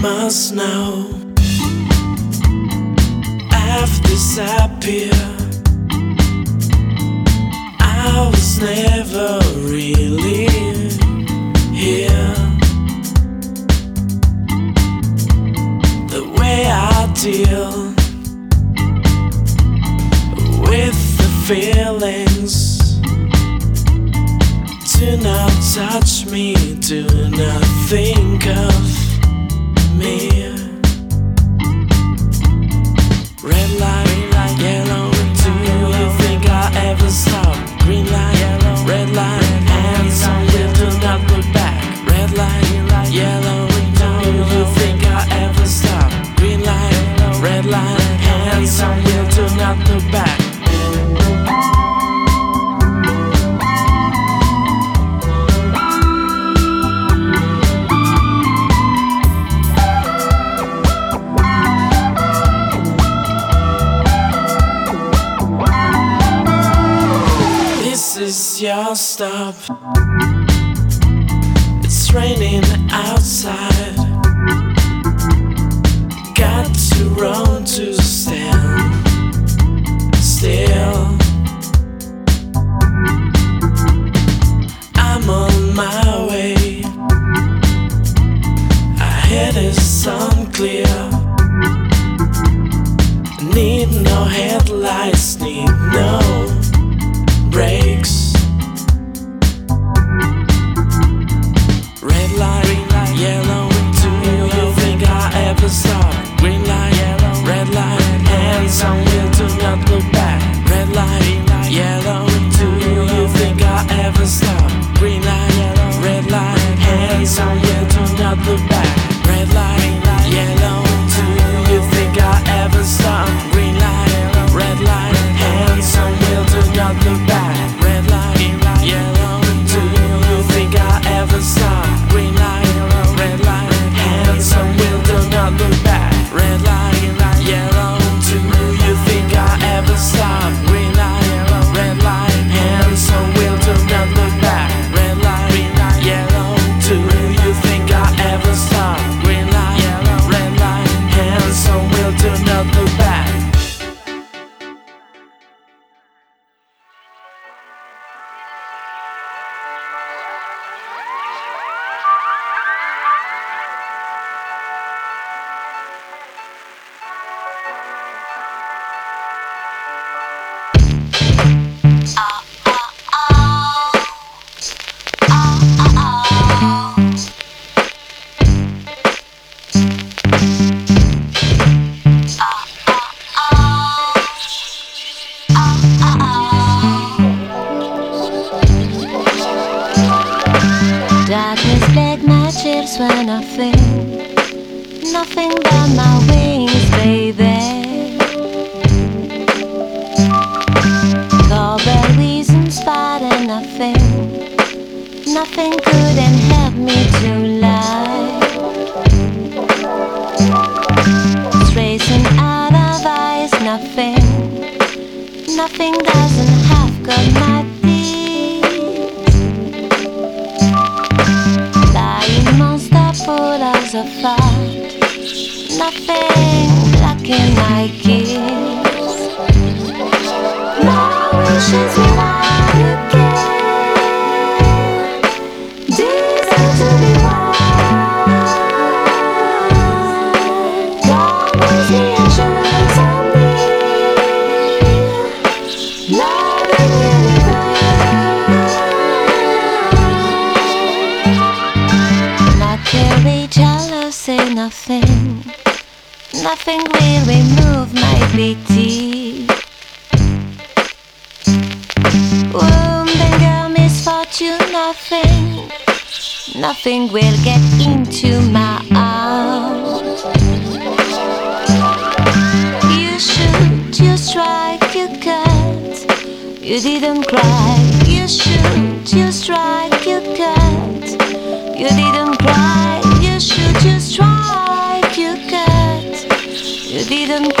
must know I've disappeared. I was never really here. The way I deal with the feelings Do not touch me, do not think of happens when nothing but my wings, baby. Strawberries and spot and I nothing couldn't help me to lie. Tracing out of eyes, nothing, nothing doesn't have good night. didn't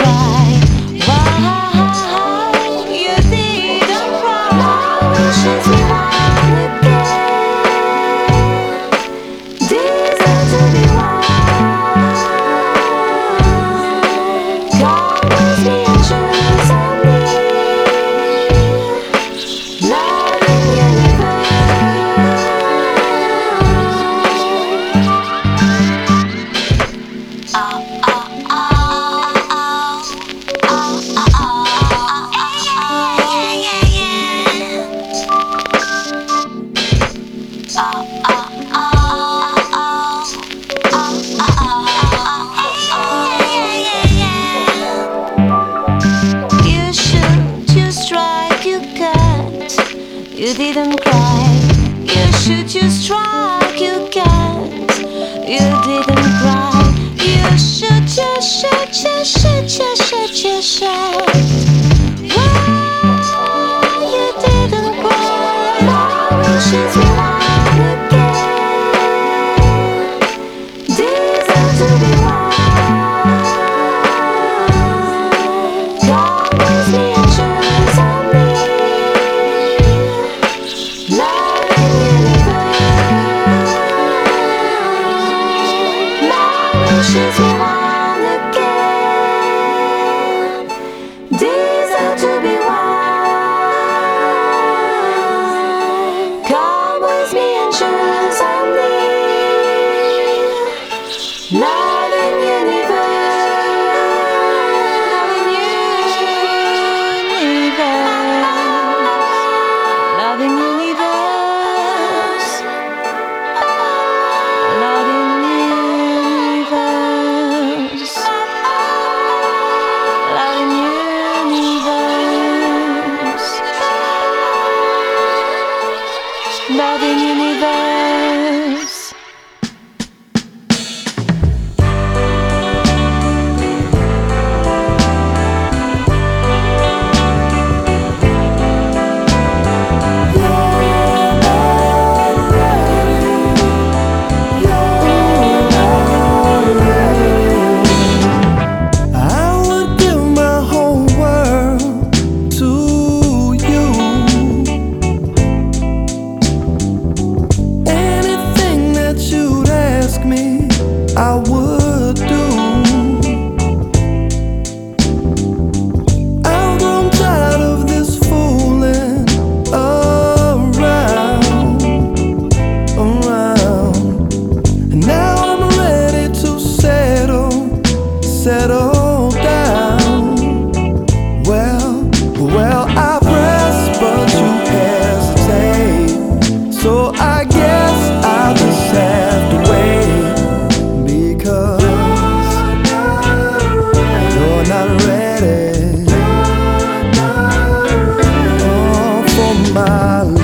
my life.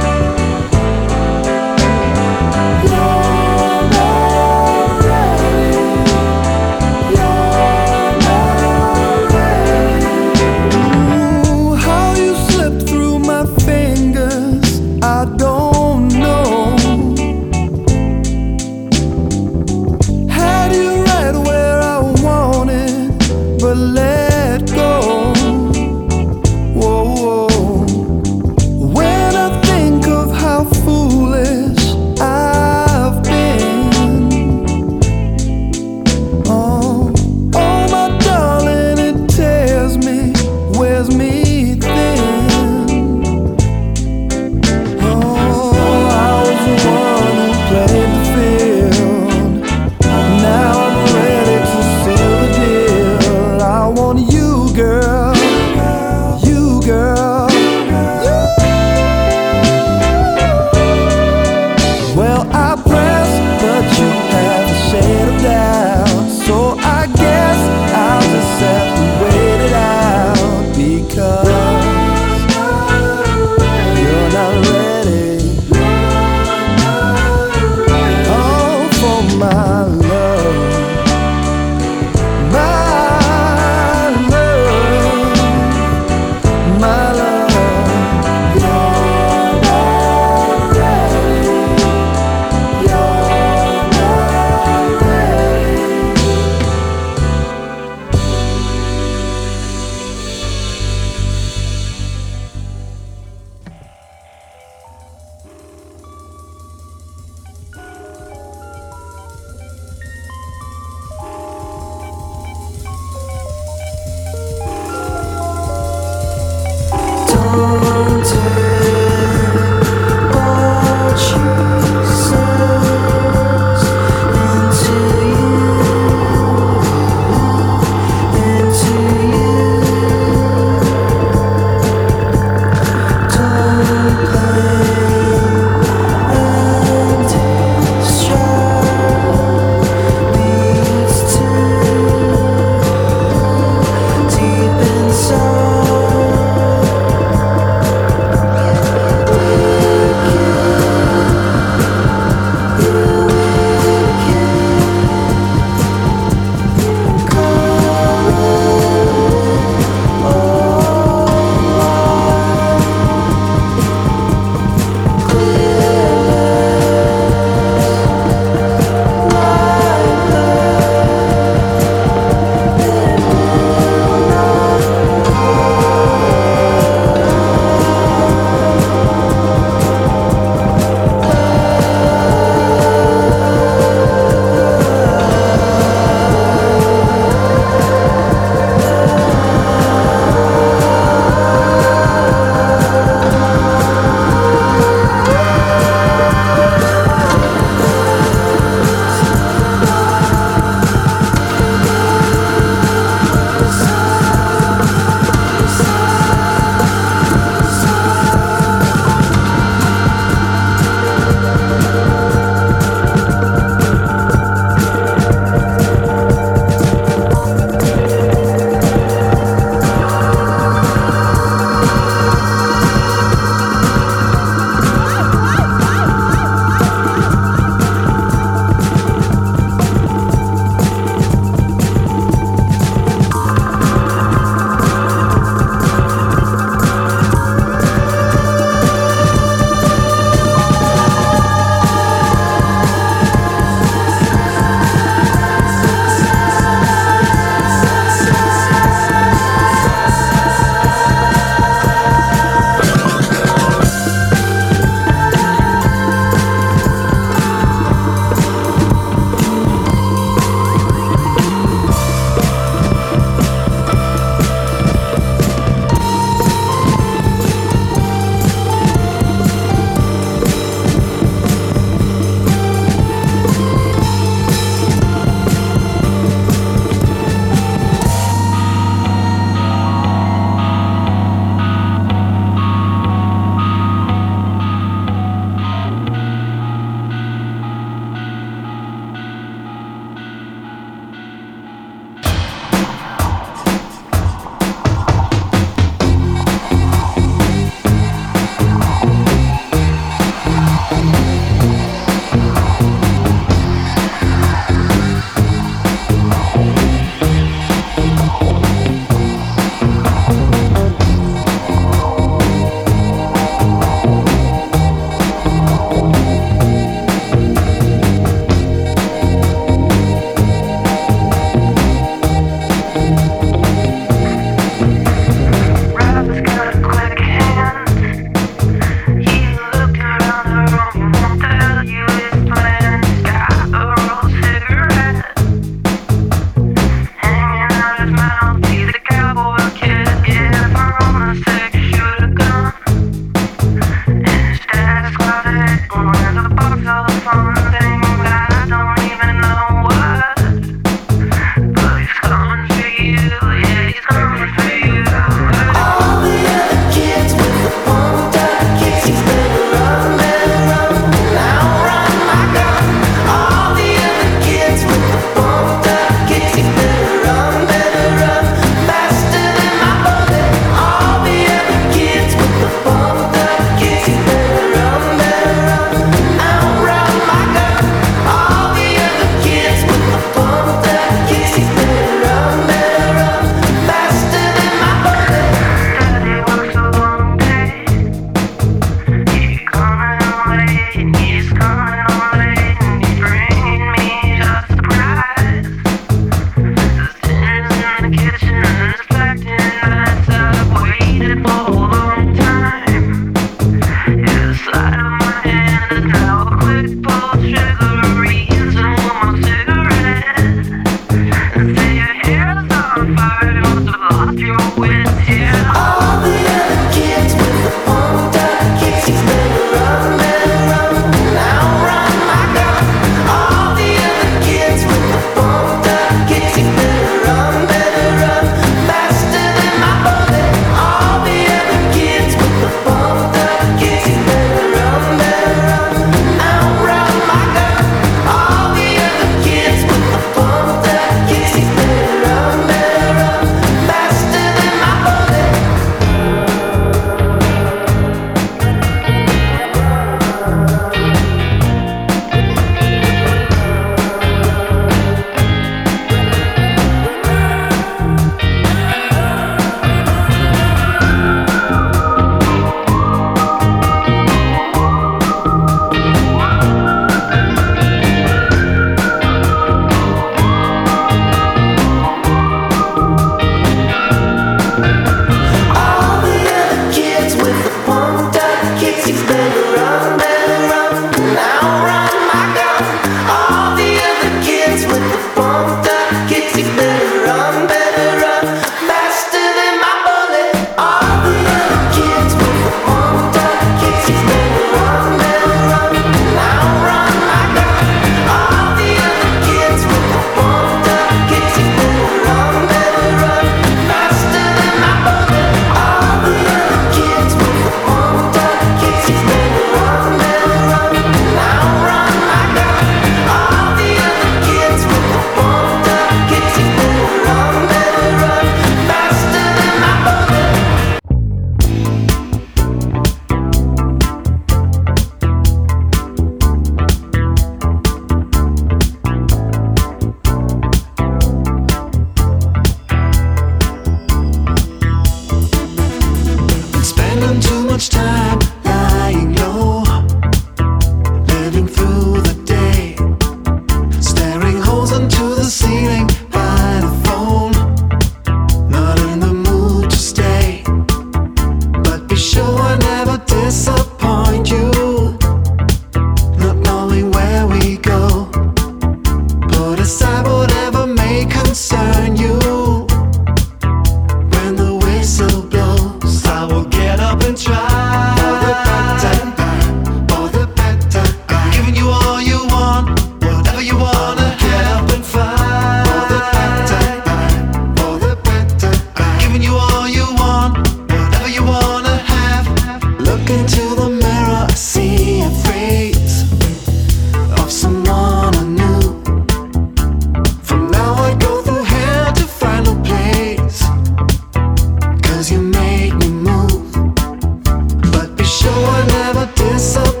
Never disappoint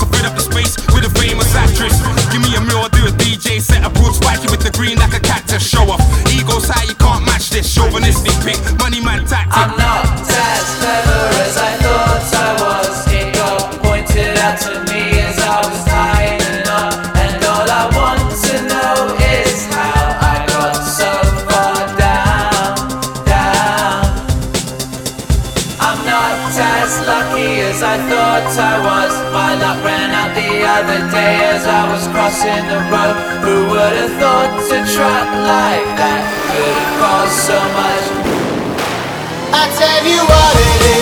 could fill up the space with a famous actress. Give me a meal, I'll do a DJ set. A broad spiky with the green like a cactus. Show off. Ego's high, you can't match this. Chauvinistic pick. so much. I tell you what it is.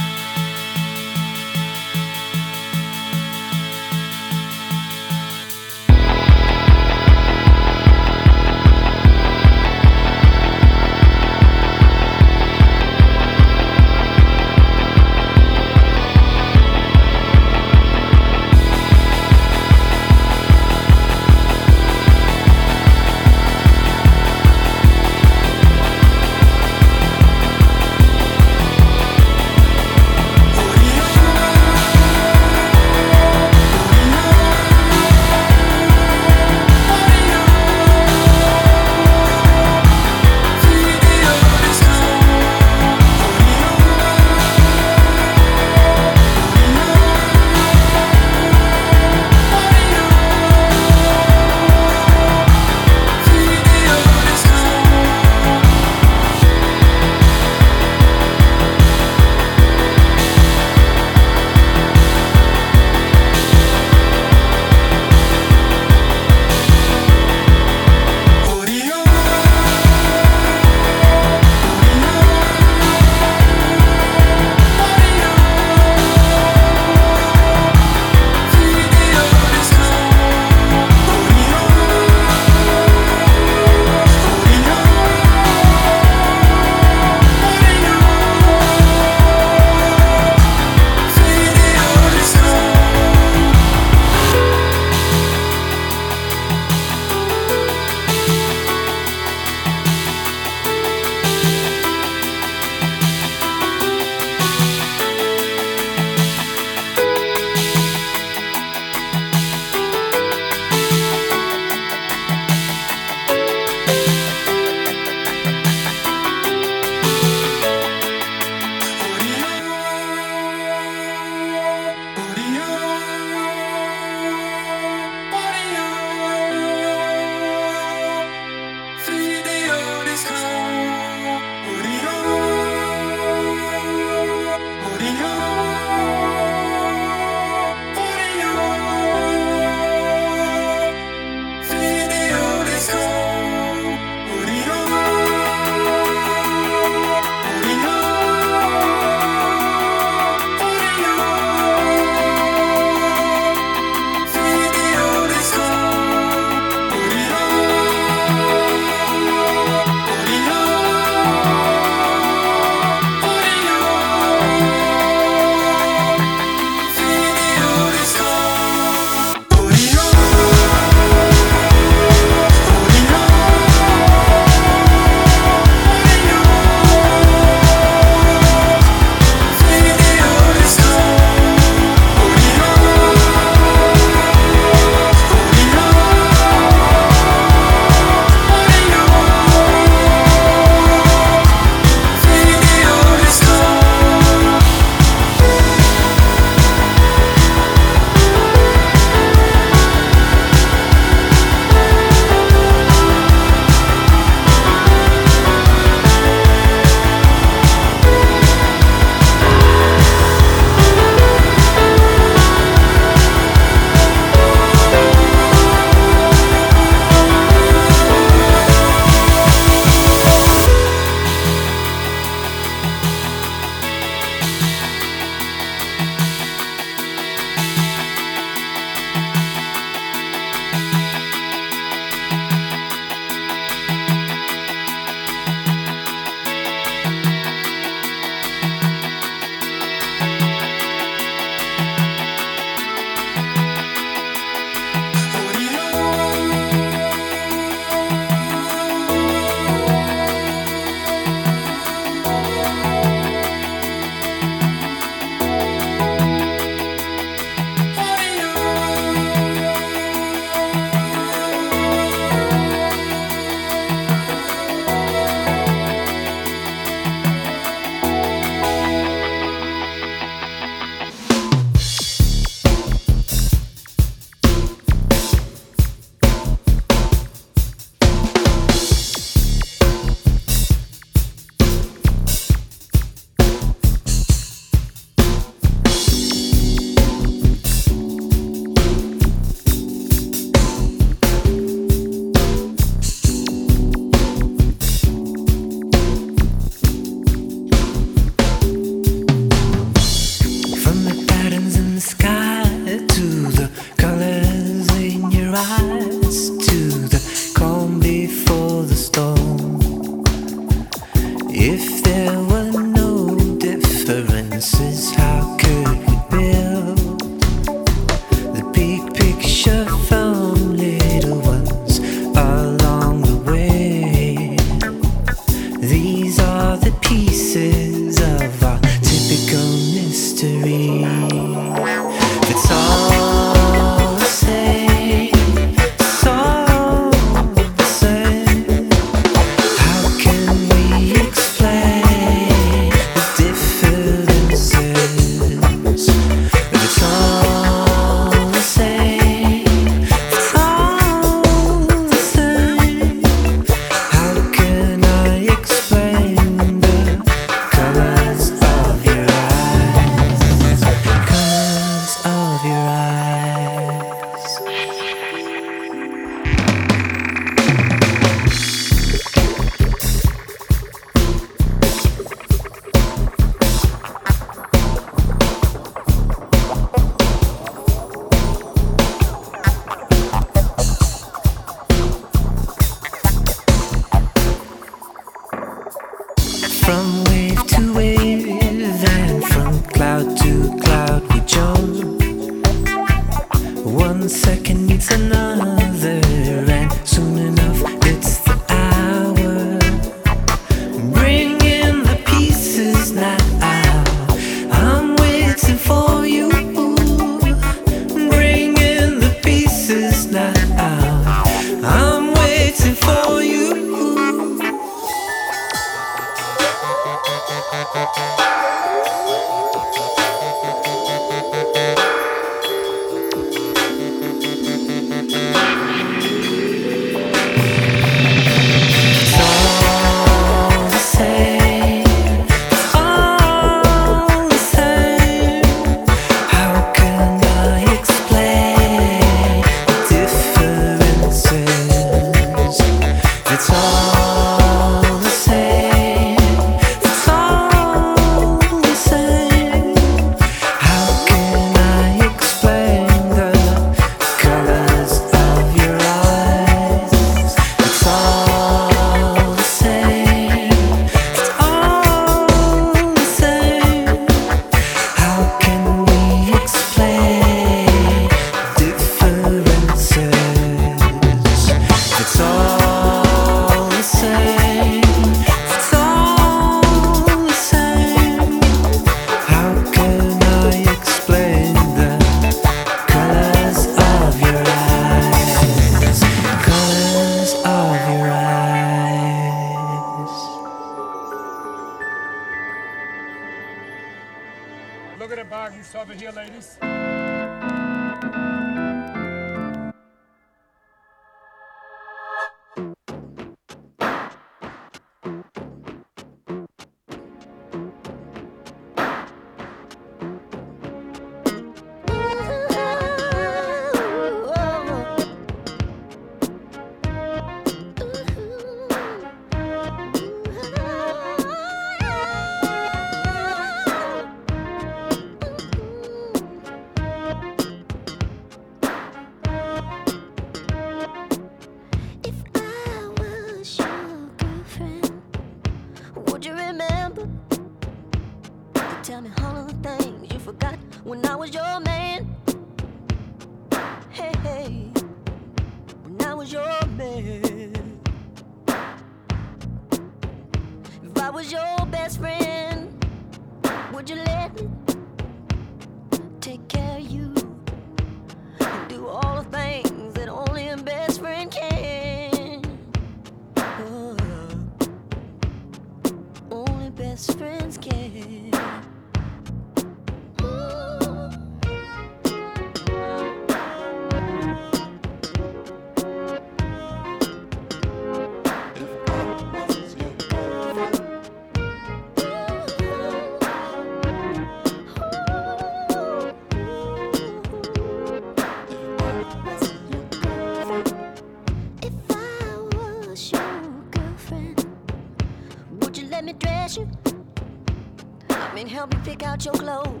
Your clothes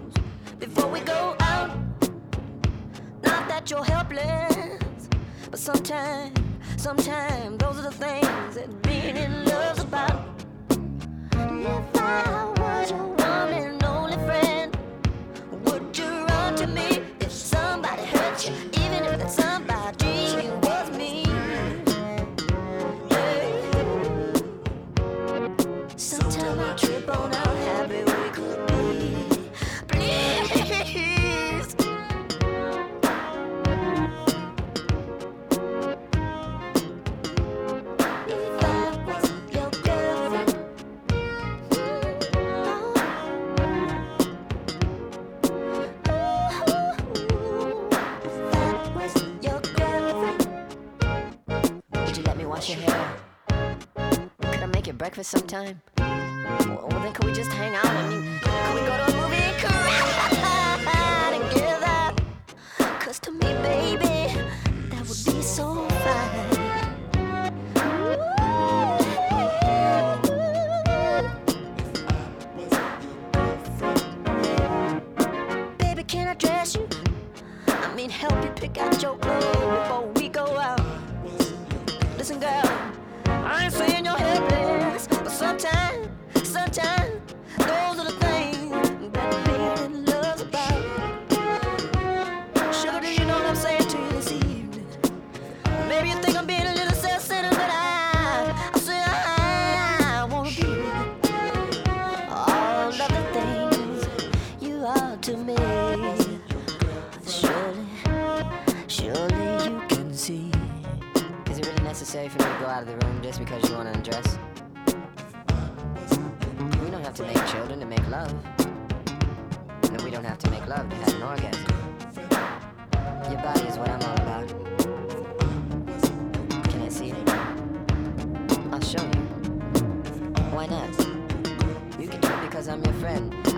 you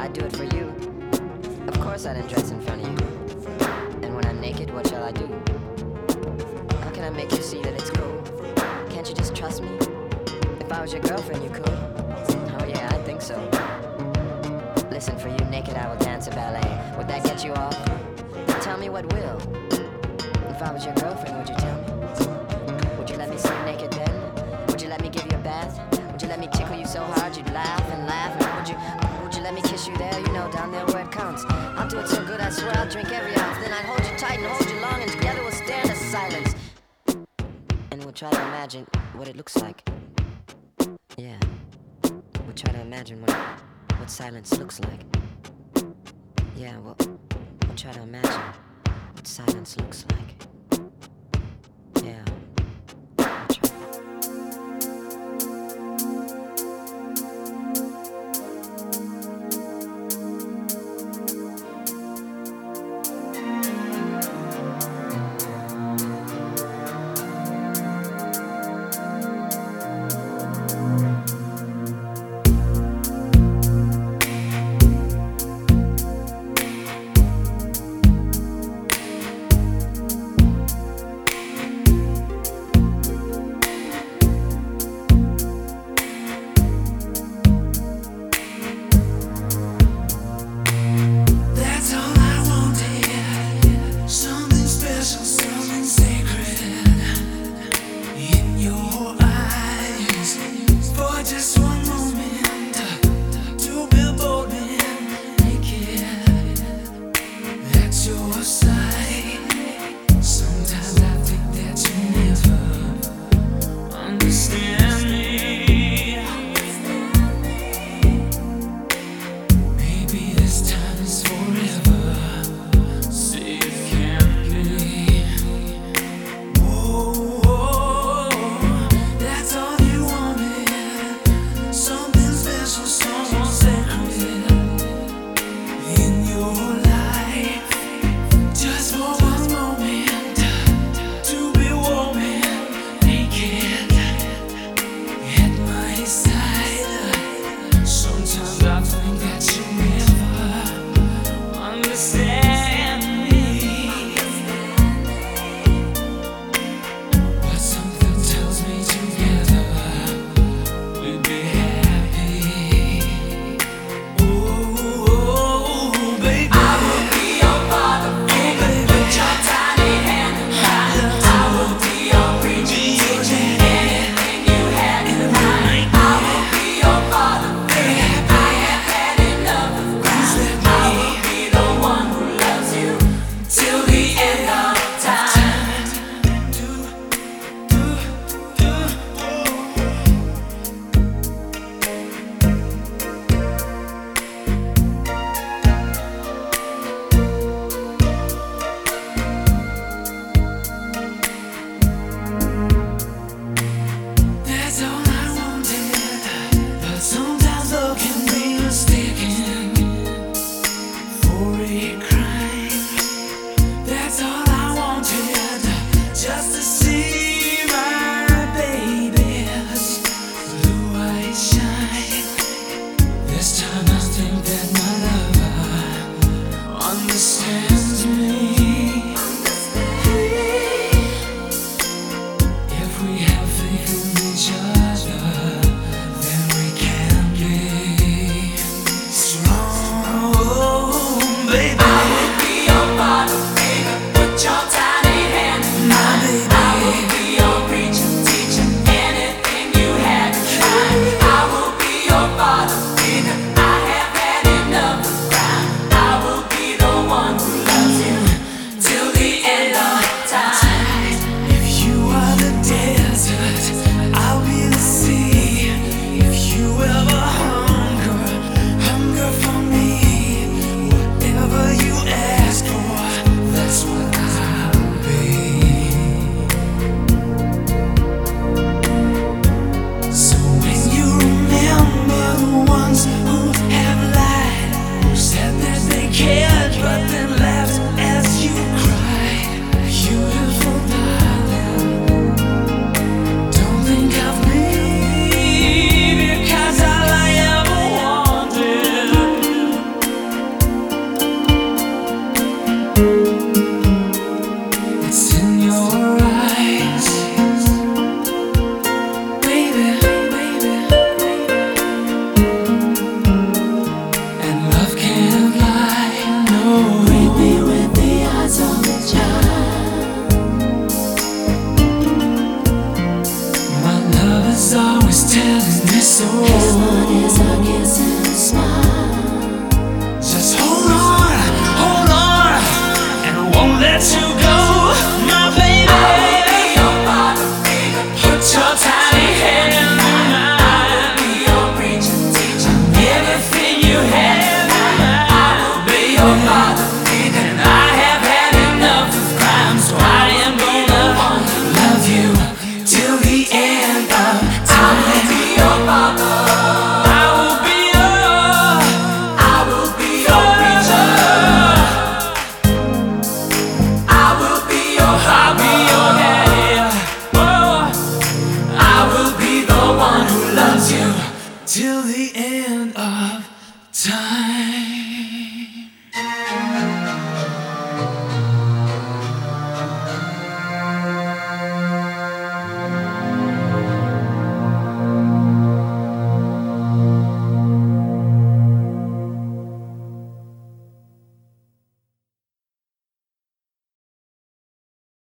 friend. I do it for you. Of course I'd undress in front of you. And when I'm naked, what shall I do? How can I make you see that it's cool? Can't you just trust me? If I was your girlfriend, you could. Oh yeah, I think so. Listen, for you naked, I will dance a ballet. Would that get you off? Tell me what will. If I was your girlfriend, would you tell drink every ounce. Then I'd hold you tight and hold you long, and together we'll stare into silence. And we'll try to imagine what it looks like. Yeah. We'll try to imagine what, what silence looks like. Yeah, well, we'll try to imagine what silence looks like.